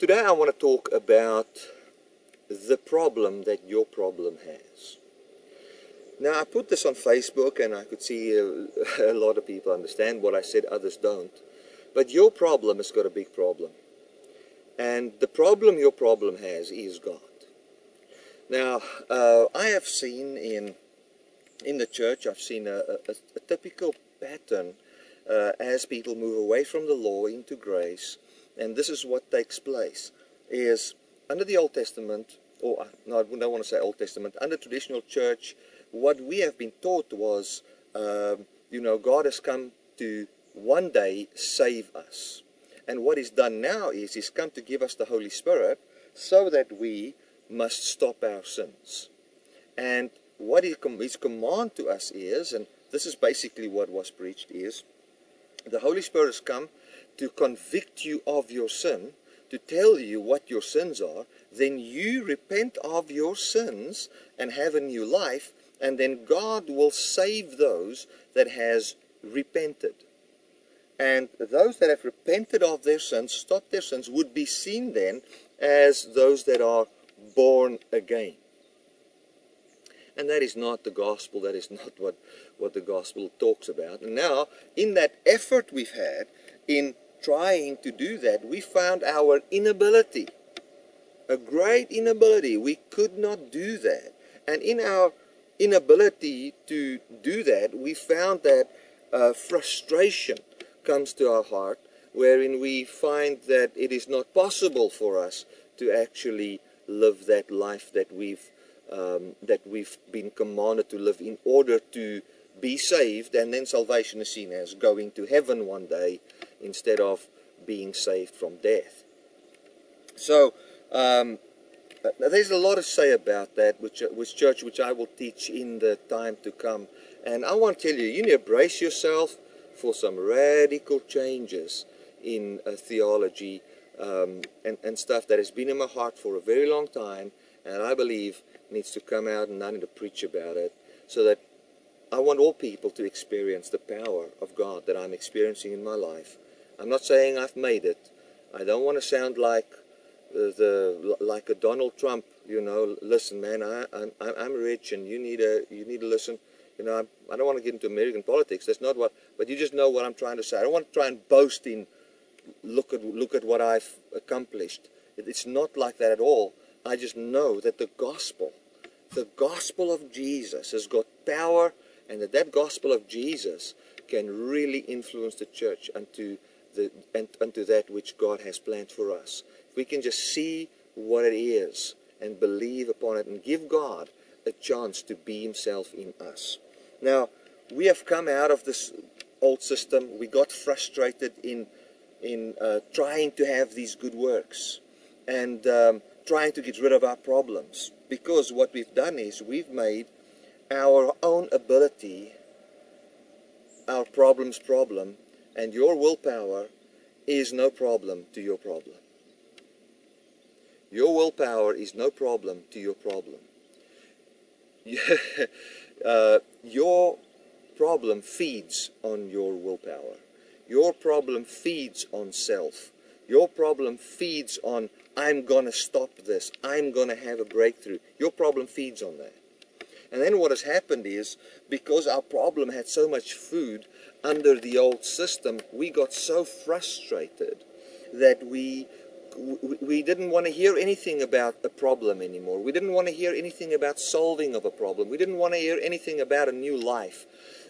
today I want to talk about the problem that your problem has. Now, I put this on Facebook and I could see a, a lot of people understand what I said, others don't. But your problem has got a big problem. And the problem your problem has is God. Now, uh, I have seen in in the church, I've seen a, a, a typical pattern uh, as people move away from the law into grace, and this is what takes place: is under the Old Testament, or uh, no, I don't want to say Old Testament, under traditional church, what we have been taught was, um, you know, God has come to one day save us. And what He's done now is He's come to give us the Holy Spirit so that we must stop our sins. And what His command to us is, and this is basically what was preached, is the Holy Spirit has come to convict you of your sin, to tell you what your sins are, then you repent of your sins and have a new life, and then God will save those that has repented. And those that have repented of their sins, stopped their sins, would be seen then as those that are born again. And that is not the gospel, that is not what, what the gospel talks about. And now, in that effort we've had in trying to do that, we found our inability. A great inability. We could not do that. And in our inability to do that, we found that uh, frustration comes to our heart, wherein we find that it is not possible for us to actually live that life that we've um, that we've been commanded to live in order to be saved, and then salvation is seen as going to heaven one day instead of being saved from death. So um, there's a lot to say about that, which which church which I will teach in the time to come. And I want to tell you, you need to brace yourself for some radical changes in uh, theology um, and, and stuff that has been in my heart for a very long time and I believe needs to come out and I need to preach about it so that I want all people to experience the power of God that I'm experiencing in my life. I'm not saying I've made it. I don't want to sound like uh, the like a Donald Trump, you know. Listen, man, I, I'm I'm rich, and you need to you need to listen. You know, I'm, I don't want to get into American politics. That's not what. But you just know what I'm trying to say. I don't want to try and boast in. Look at look at what I've accomplished. It's not like that at all. I just know that the gospel, the gospel of Jesus, has got power, and that that gospel of Jesus can really influence the church unto the and unto that which God has planned for us. If we can just see what it is and believe upon it and give God a chance to be Himself in us. Now, we have come out of this old system. We got frustrated in in uh, trying to have these good works and um, trying to get rid of our problems. Because what we've done is we've made our own ability our problem's problem, and your willpower is no problem to your problem. Your willpower is no problem to your problem. uh, your problem feeds on your willpower. Your problem feeds on self. Your problem feeds on, I'm going to stop this. I'm going to have a breakthrough. Your problem feeds on that. And then what has happened is, because our problem had so much food under the old system, we got so frustrated that we we didn't want to hear anything about a problem anymore. We didn't want to hear anything about solving of a problem. We didn't want to hear anything about a new life.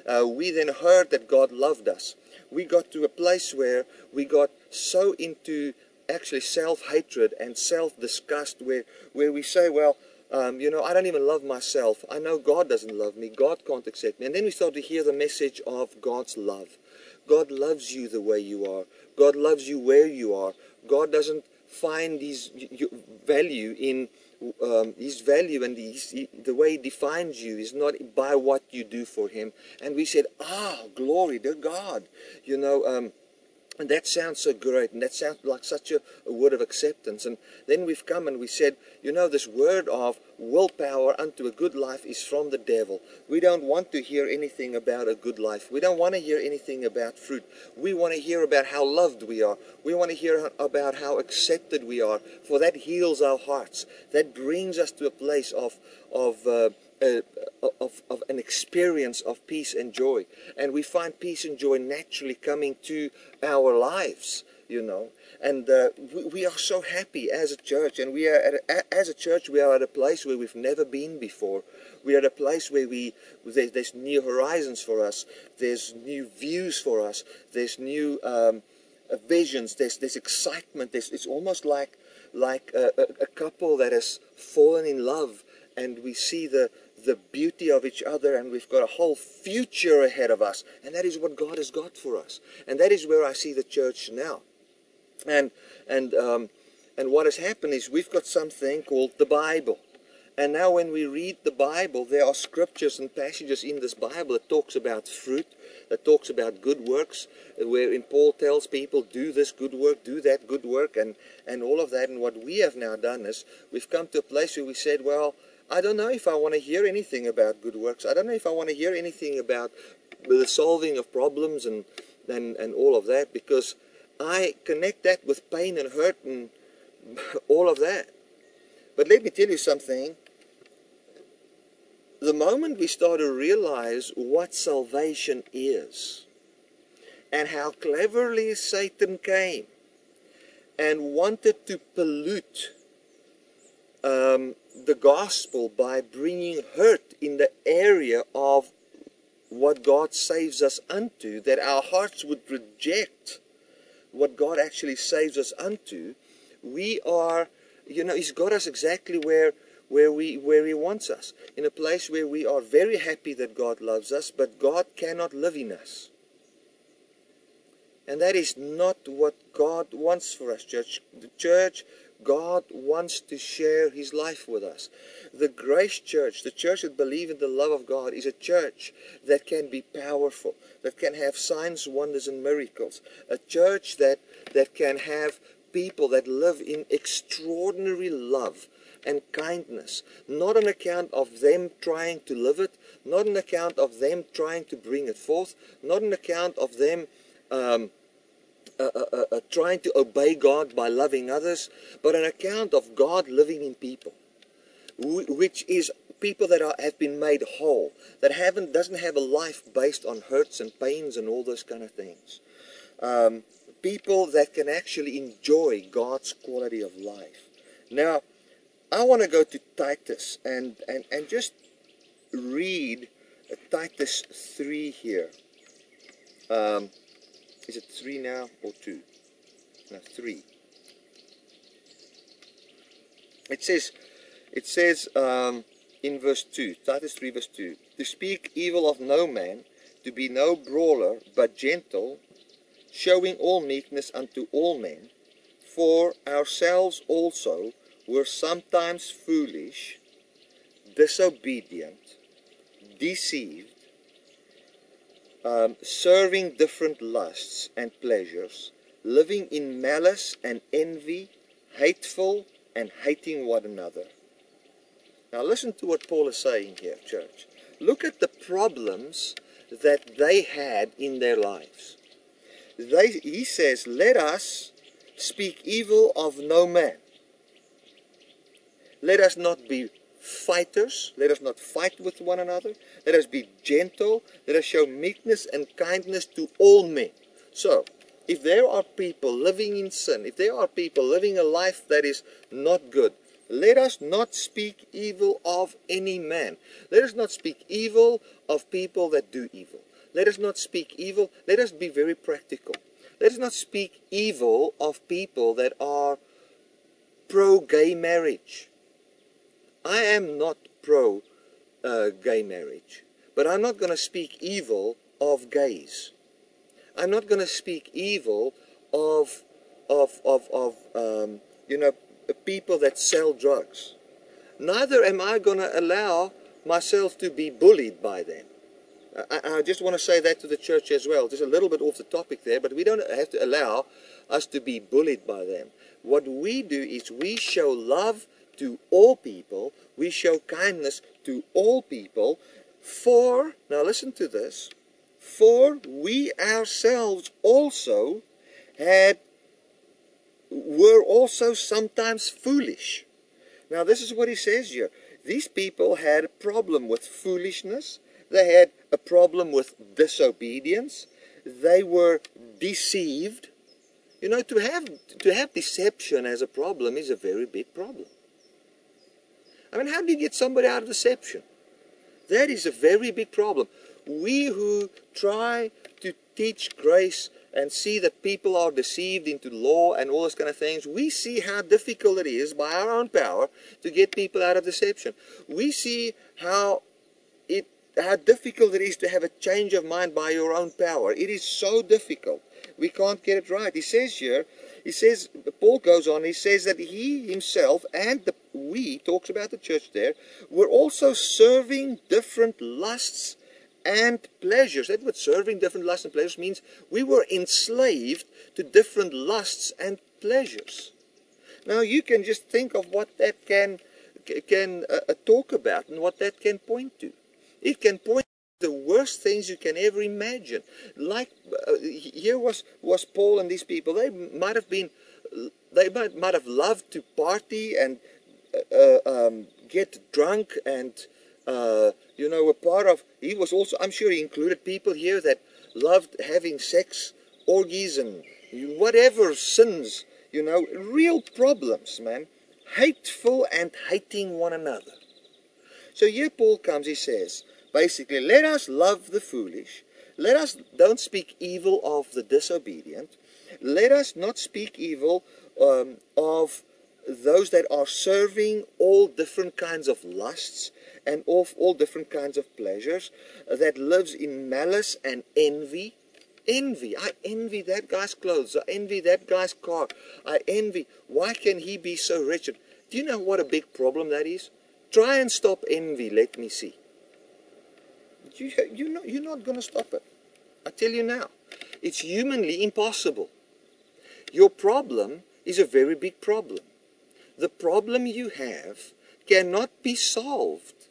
Uh, we then heard that God loved us. We got to a place where we got so into actually self-hatred and self-disgust where, where we say, well, um, you know, I don't even love myself. I know God doesn't love me. God can't accept me. And then we start to hear the message of God's love. God loves you the way you are. God loves you where you are. God doesn't find his value in um, his value and his, the way he defines you is not by what you do for him. And we said, ah, glory to God. You know, um, And that sounds so great, and that sounds like such a, a, word of acceptance. And then we've come and we said, you know, this word of willpower unto a good life is from the devil. We don't want to hear anything about a good life. We don't want to hear anything about fruit. We want to hear about how loved we are. We want to hear about how accepted we are, for that heals our hearts. That brings us to a place of, of uh, of, of an experience of peace and joy. And we find peace and joy naturally coming to our lives, you know. And uh, we, we, are so happy as a church. And we are, a, as a church, we are at a place where we've never been before. We are at a place where we there's, there's new horizons for us. There's new views for us. There's new um, uh, visions. There's, there's excitement. There's, it's almost like like a, a, a couple that has fallen in love and we see the, the beauty of each other and we've got a whole future ahead of us. And that is what God has got for us. And that is where I see the church now. And and um, and what has happened is we've got something called the Bible. And now when we read the Bible there are scriptures and passages in this Bible that talks about fruit that talks about good works wherein Paul tells people do this good work do that good work and and all of that. And what we have now done is we've come to a place where we said well I don't know if I want to hear anything about good works. I don't know if I want to hear anything about the solving of problems and, and, and all of that because I connect that with pain and hurt and all of that. But let me tell you something. The moment we start to realize what salvation is and how cleverly Satan came and wanted to pollute um, the gospel by bringing hurt in the area of what God saves us unto, that our hearts would reject what God actually saves us unto, we are, you know, He's got us exactly where where we where He wants us, in a place where we are very happy that God loves us, but God cannot live in us. And that is not what God wants for us, church. The church God wants to share His life with us. The Grace Church, the church that believes in the love of God, is a church that can be powerful, that can have signs, wonders, and miracles. A church that, that can have people that live in extraordinary love and kindness, not on account of them trying to live it, not on account of them trying to bring it forth, not on account of them. Um, uh, uh, uh, uh, trying to obey God by loving others, but an account of God living in people, which is people that are, have been made whole, that haven't doesn't have a life based on hurts and pains and all those kind of things. Um, people that can actually enjoy God's quality of life. Now, I want to go to Titus and, and, and just read Titus 3 here. Um, is it three now or two? No, three. It says, it says um, in verse 2, Titus 3 verse 2, to speak evil of no man, to be no brawler, but gentle, showing all meekness unto all men, for ourselves also were sometimes foolish, disobedient, deceived, um, serving different lusts and pleasures, living in malice and envy, hateful and hating one another. Now, listen to what Paul is saying here, church. Look at the problems that they had in their lives. They, he says, Let us speak evil of no man. Let us not be fighters. Let us not fight with one another. Let us be gentle. Let us show meekness and kindness to all men. So, if there are people living in sin, if there are people living a life that is not good, let us not speak evil of any man. Let us not speak evil of people that do evil. Let us not speak evil. Let us be very practical. Let us not speak evil of people that are pro gay marriage. I am not pro uh, gay marriage, but I'm not going to speak evil of gays. I'm not going to speak evil of of of of um, you know people that sell drugs. Neither am I going to allow myself to be bullied by them. I, I just want to say that to the church as well. Just a little bit off the topic there, but we don't have to allow us to be bullied by them. What we do is we show love to all people, we show kindness to all people, for, now listen to this, for we ourselves also had were also sometimes foolish. Now this is what he says here. These people had a problem with foolishness. They had a problem with disobedience. They were deceived. You know, to have to have deception as a problem is a very big problem. I mean, how do you get somebody out of deception? That is a very big problem. We who try to teach grace and see that people are deceived into law and all those kind of things, we see how difficult it is by our own power to get people out of deception. We see how it how difficult it is to have a change of mind by your own power. It is so difficult. We can't get it right. He says here, he says, Paul goes on, he says that he himself and the, we, talks about the church there, were also serving different lusts and pleasures. That word serving different lusts and pleasures means we were enslaved to different lusts and pleasures. Now you can just think of what that can can uh, uh, talk about and what that can point to. It can point to the worst things you can ever imagine. Like uh, here was was Paul and these people. They might have been they might might have loved to party and um, get drunk and uh, you know, a part of, he was also, I'm sure he included people here that loved having sex, orgies, and whatever sins, you know, real problems, man. Hateful and hating one another. So here Paul comes, he says, basically, let us love the foolish. Let us don't speak evil of the disobedient. Let us not speak evil um, of those that are serving all different kinds of lusts and of all different kinds of pleasures, uh, that lives in malice and envy. Envy. I envy that guy's clothes. I envy that guy's car. I envy. Why can he be so wretched? Do you know what a big problem that is? Try and stop envy. Let me see. You, you know, you're not going to stop it. I tell you now. It's humanly impossible. Your problem is a very big problem. The problem you have cannot be solved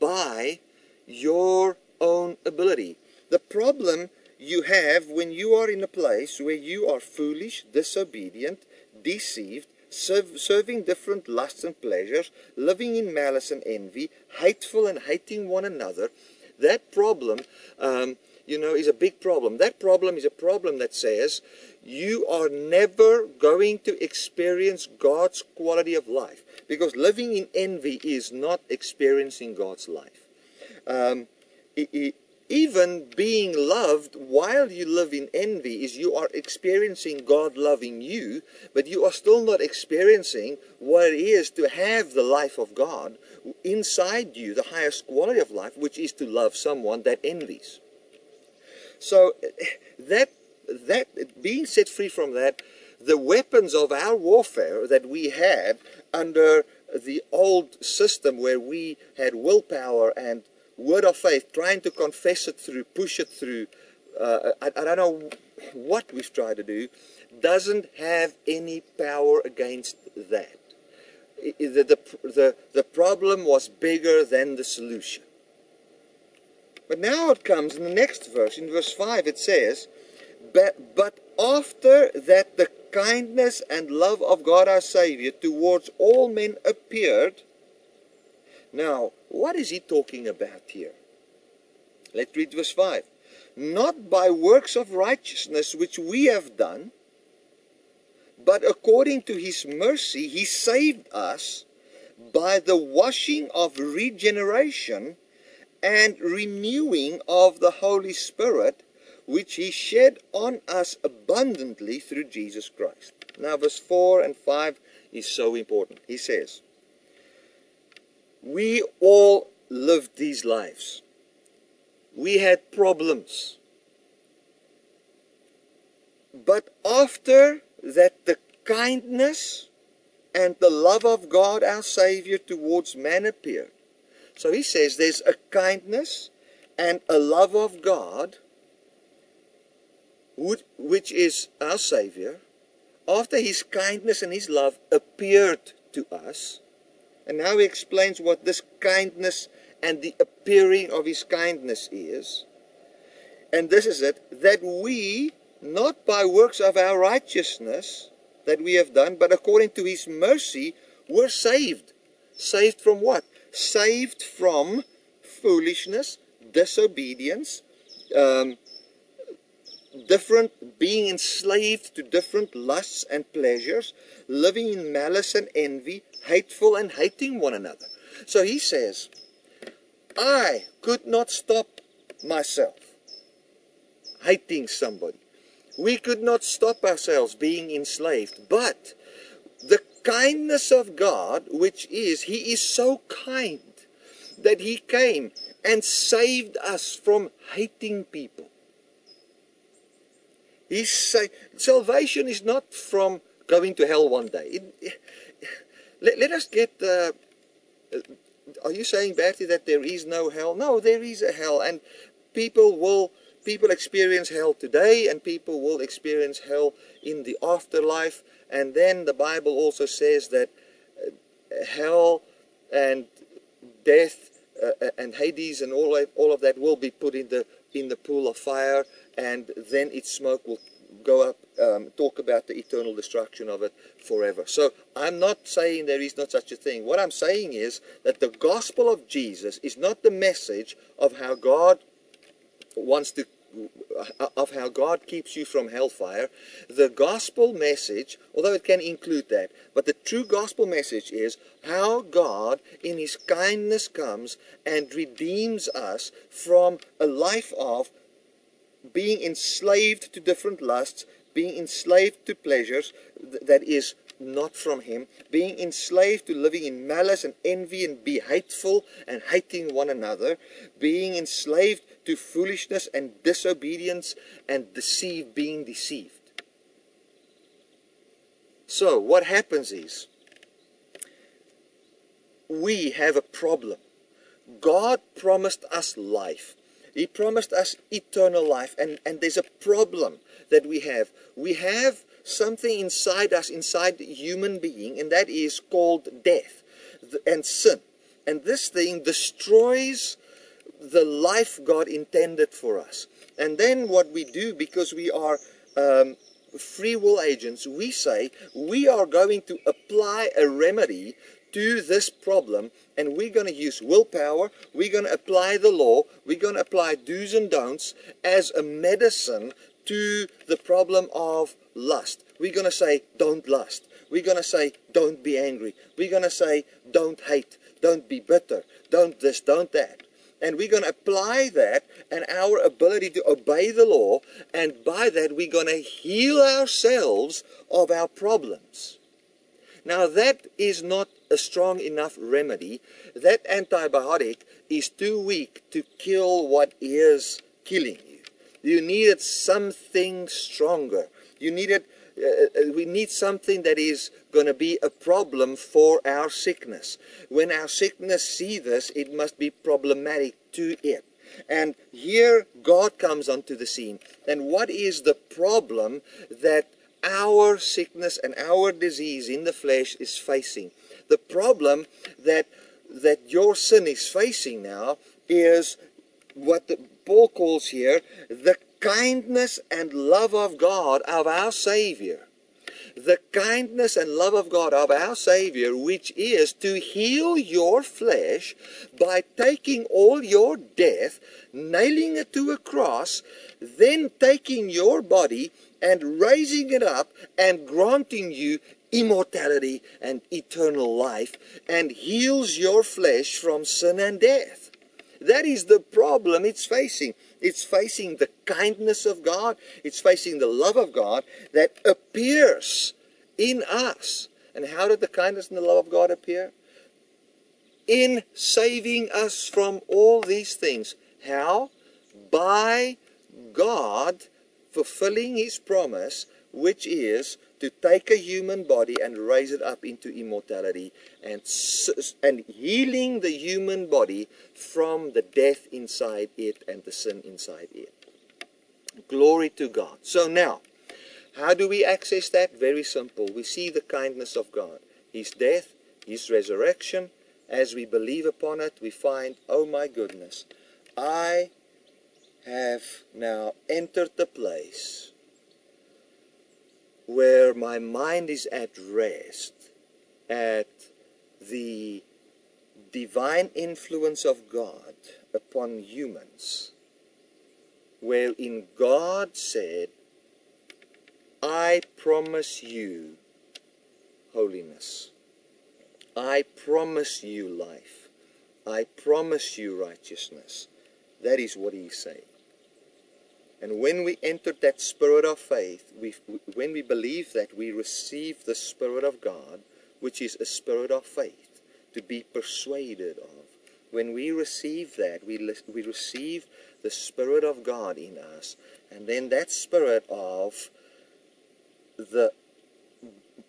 by your own ability. The problem you have when you are in a place where you are foolish, disobedient, deceived, serving different lusts and pleasures, living in malice and envy, hateful and hating one another, that problem, um, you know, is a big problem. That problem is a problem that says you are never going to experience God's quality of life because living in envy is not experiencing God's life. Um, it, it, even being loved while you live in envy is you are experiencing God loving you, but you are still not experiencing what it is to have the life of God inside you, the highest quality of life, which is to love someone that envies. So that that being set free from that, the weapons of our warfare that we had under the old system where we had willpower and word of faith, trying to confess it through, push it through, uh, I, I don't know what we've tried to do, doesn't have any power against that. The, the, the, the problem was bigger than the solution. But now it comes in the next verse, in verse 5, it says, but, after that the kindness and love of God our Savior towards all men appeared. Now, what is he talking about here? Let's read verse 5. Not by works of righteousness which we have done, but according to his mercy he saved us by the washing of regeneration and renewing of the Holy Spirit which he shed on us abundantly through Jesus Christ. Now, verse 4 and 5 is so important. He says, We all lived these lives. We had problems. But after that, the kindness and the love of God, our Savior, towards man appeared. So he says there's a kindness and a love of God, which is our Savior, after his kindness and his love appeared to us, and now he explains what this kindness and the appearing of his kindness is. And this is it that we, not by works of our righteousness that we have done, but according to his mercy, were saved. Saved from what? Saved from foolishness, disobedience, um, different, being enslaved to different lusts and pleasures, living in malice and envy, hateful and hating one another. So he says, I could not stop myself hating somebody. We could not stop ourselves being enslaved, but the kindness of God, which is, He is so kind that He came and saved us from hating people. He say, salvation is not from going to hell one day. It, let, let us get. Uh, are you saying, Bertie, that there is no hell? No, there is a hell, and people will people experience hell today, and people will experience hell in the afterlife. And then the Bible also says that uh, hell and death uh, uh and Hades and all of, all of that will be put in the in the pool of fire, and then its smoke will go up, um, talk about the eternal destruction of it forever. So I'm not saying there is not such a thing. What I'm saying is that the gospel of Jesus is not the message of how God wants to of how God keeps you from hellfire. The gospel message, although it can include that, but the true gospel message is how God, in His kindness, comes and redeems us from a life of being enslaved to different lusts, being enslaved to pleasures that is not from Him, being enslaved to living in malice and envy and be hateful and hating one another, being enslaved to foolishness and disobedience and deceive, being deceived. So, what happens is we have a problem. God promised us life. He promised us eternal life, and, and there's a problem that we have. We have something inside us, inside the human being, and that is called death and sin. And this thing destroys the life God intended for us. And then what we do, because we are um, free will agents, we say we are going to apply a remedy to this problem and we're going to use willpower, we're going to apply the law, we're going to apply do's and don'ts as a medicine to the problem of lust. We're going to say, don't lust. We're going to say, don't be angry. We're going to say, don't hate. Don't be bitter. Don't this, don't that. And we're going to apply that and our ability to obey the law. And by that, we're going to heal ourselves of our problems. Now, that is not a strong enough remedy. That antibiotic is too weak to kill what is killing you. You needed something stronger. You needed, uh, uh we need something that is going to be a problem for our sickness. When our sickness see this, it must be problematic to it. And here God comes onto the scene. And what is the problem that our sickness and our disease in the flesh is facing. The problem that that your sin is facing now is what the, Paul calls here the kindness and love of God of our Savior. The kindness and love of God of our Savior, which is to heal your flesh by taking all your death, nailing it to a cross, then taking your body and raising it up and granting you immortality and eternal life and heals your flesh from sin and death. That is the problem it's facing. It's facing the kindness of God, it's facing the love of God that appears in us. And how did the kindness and the love of God appear? In saving us from all these things. How? By God fulfilling his promise, which is to take a human body and raise it up into immortality and, and healing the human body from the death inside it and the sin inside it. Glory to God. So now, how do we access that? Very simple. We see the kindness of God. His death, His resurrection. As we believe upon it, we find, oh my goodness, I have now entered the place where my mind is at rest at the divine influence of God upon humans, wherein God said, I promise you holiness. I promise you life. I promise you righteousness. That is what he's saying. And when we enter that spirit of faith, we, when we believe that, we receive the Spirit of God, which is a spirit of faith, to be persuaded of. When we receive that, we, we receive the Spirit of God in us. And then that spirit of the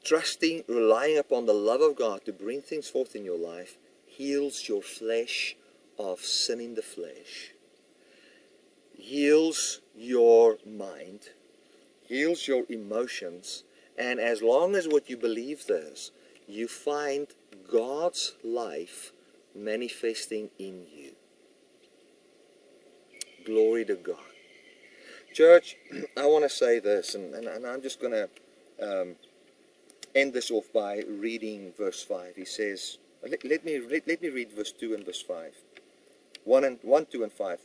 trusting, relying upon the love of God to bring things forth in your life, heals your flesh of sin in the flesh heals your mind, heals your emotions, and as long as what you believe this, you find God's life manifesting in you. Glory to God. Church, I want to say this, and, and, and I'm just going to um, end this off by reading verse 5. He says, let, let me, let, let me read verse 2 and verse 5. 1, and, 1, 2, and 5.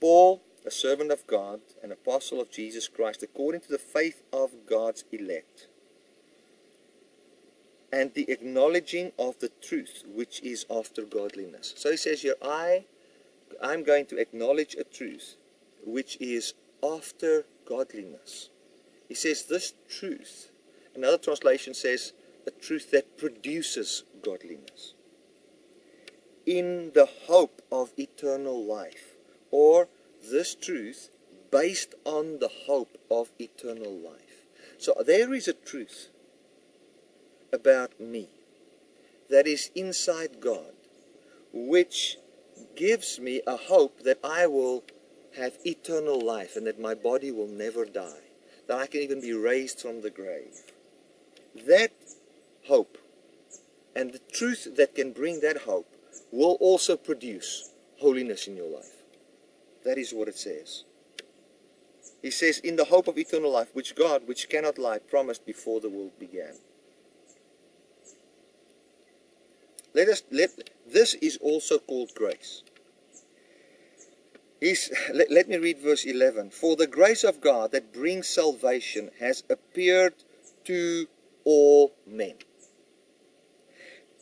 Paul, a servant of God, an apostle of Jesus Christ, according to the faith of God's elect, and the acknowledging of the truth which is after godliness. So he says here, I, I'm going to acknowledge a truth which is after godliness. He says this truth. Another translation says a truth that produces godliness. In the hope of eternal life, or this truth based on the hope of eternal life. So there is a truth about me that is inside God, which gives me a hope that I will have eternal life and that my body will never die, that I can even be raised from the grave. That hope and the truth that can bring that hope will also produce holiness in your life. That is what it says. He says, in the hope of eternal life, which God, which cannot lie, promised before the world began. Let us let this is also called grace. He's, let, let me read verse 11. For the grace of God that brings salvation has appeared to all men,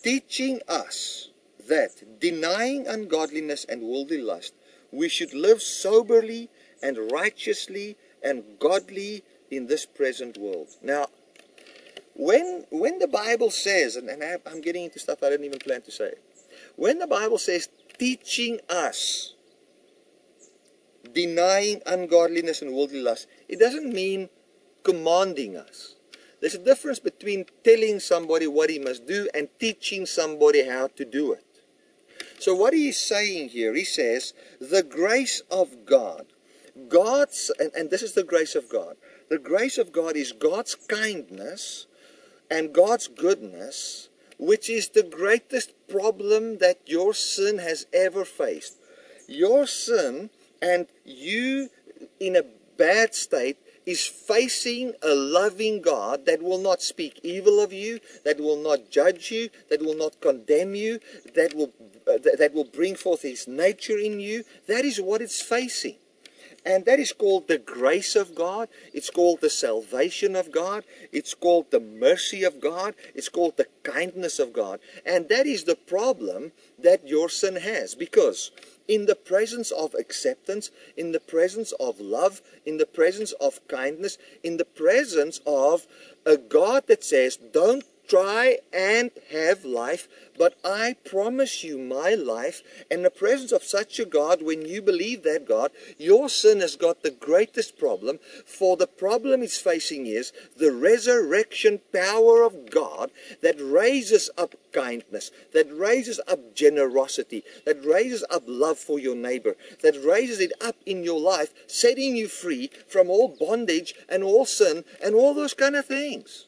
teaching us that denying ungodliness and worldly lust, we should live soberly and righteously and godly in this present world. Now, when when the Bible says, and, and I'm getting into stuff I didn't even plan to say, when the Bible says teaching us, denying ungodliness and worldly lust, it doesn't mean commanding us. There's a difference between telling somebody what he must do and teaching somebody how to do it. So what he's saying here, he says, the grace of God. God's, and, and this is the grace of God. The grace of God is God's kindness and God's goodness, which is the greatest problem that your sin has ever faced. Your sin and you in a bad state is facing a loving God that will not speak evil of you, that will not judge you, that will not condemn you, that will uh, that will bring forth His nature in you. That is what it's facing. And that is called the grace of God. It's called the salvation of God. It's called the mercy of God. It's called the kindness of God. And that is the problem that your sin has. Because in the presence of acceptance, in the presence of love, in the presence of kindness, in the presence of a God that says, don't try and have life, but I promise you my life. In the presence of such a God, when you believe that God, your sin has got the greatest problem. For the problem it's facing is the resurrection power of God that raises up kindness, that raises up generosity, that raises up love for your neighbor, that raises it up in your life, setting you free from all bondage and all sin and all those kind of things.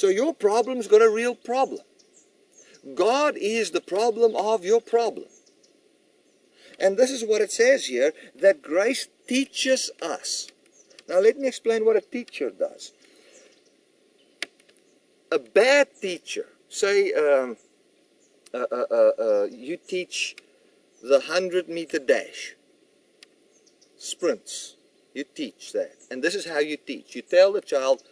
So your problem's got a real problem. God is the problem of your problem. And this is what it says here that grace teaches us. Now, let me explain what a teacher does. A bad teacher, say um, uh, uh, uh, uh you teach the 100 meter dash, sprints. You teach that. And this is how you teach. You tell the child,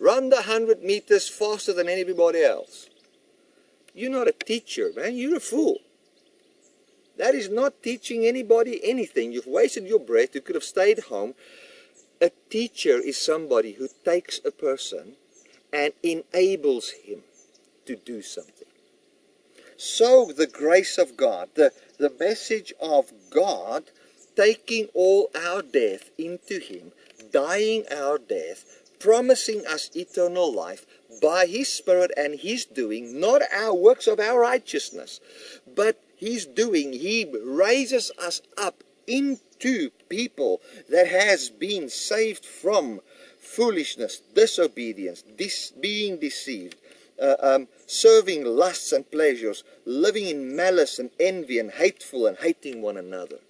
run the 100 meters faster than anybody else. You're not a teacher, man. You're a fool. That is not teaching anybody anything. You've wasted your breath. You could have stayed home. A teacher is somebody who takes a person and enables him to do something. So the grace of God, the, the message of God taking all our death into him, dying our death, promising us eternal life by His Spirit and His doing, not our works of our righteousness, but His doing. He raises us up into people that has been saved from foolishness, disobedience, dis- being deceived, uh, um, serving lusts and pleasures, living in malice and envy and hateful and hating one another.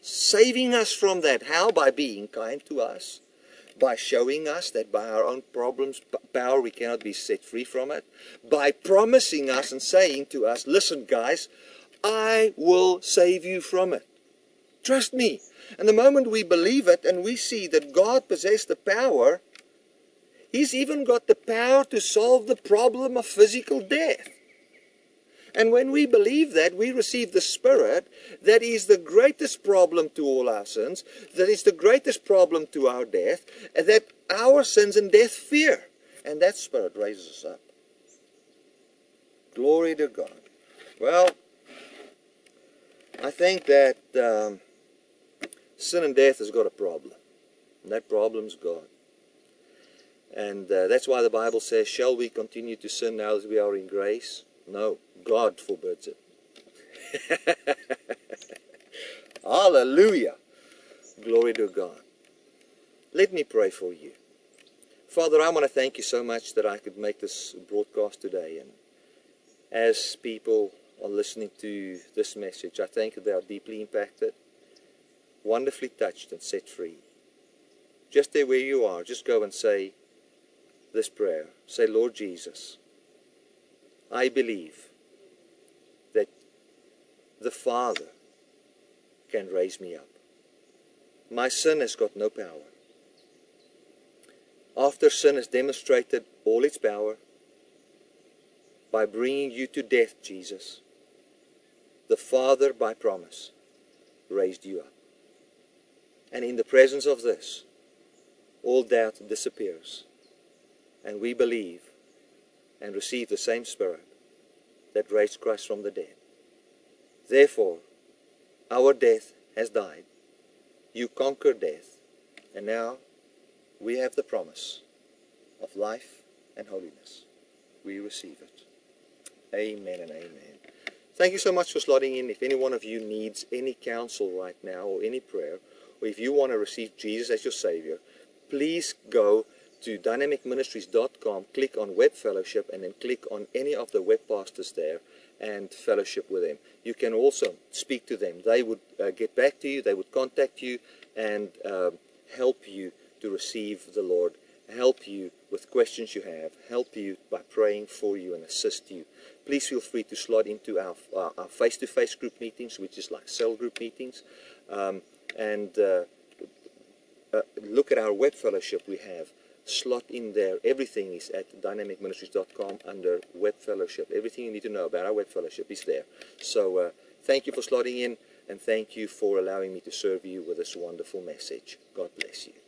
Saving us from that. How? By being kind to us by showing us that by our own problems, power, we cannot be set free from it, by promising us and saying to us, listen, guys, I will save you from it. Trust me. And the moment we believe it and we see that God possesses the power, He's even got the power to solve the problem of physical death. And when we believe that, we receive the Spirit that is the greatest problem to all our sins, that is the greatest problem to our death, that our sins and death fear. And that Spirit raises us up. Glory to God. Well, I think that um, sin and death has got a problem. And that problem's God. And uh, that's why the Bible says, Shall we continue to sin now that we are in grace? No. God forbids it. Hallelujah. Glory to God. Let me pray for you. Father, I want to thank you so much that I could make this broadcast today. And as people are listening to this message, I thank you they are deeply impacted, wonderfully touched, and set free. Just there where you are, just go and say this prayer. Say, Lord Jesus, I believe that the Father can raise me up. My sin has got no power. After sin has demonstrated all its power by bringing you to death, Jesus, the Father, by promise, raised you up. And in the presence of this, all doubt disappears. And we believe and receive the same Spirit that raised Christ from the dead. Therefore, our death has died. You conquered death. And now we have the promise of life and holiness. We receive it. Amen and amen. Thank you so much for slotting in. If any one of you needs any counsel right now or any prayer, or if you want to receive Jesus as your Savior, please go to dynamicministries.com, click on Web Fellowship, and then click on any of the web pastors there and fellowship with them. You can also speak to them. They would uh, get back to you, they would contact you and uh, help you to receive the Lord, help you with questions you have, help you by praying for you and assist you. Please feel free to slot into our, our face-to-face group meetings, which is like cell group meetings, um, and uh, uh look at our web fellowship we have slot in there. Everything is at dynamicministries.com under Web Fellowship. Everything you need to know about our Web Fellowship is there. So uh, thank you for slotting in, and thank you for allowing me to serve you with this wonderful message. God bless you.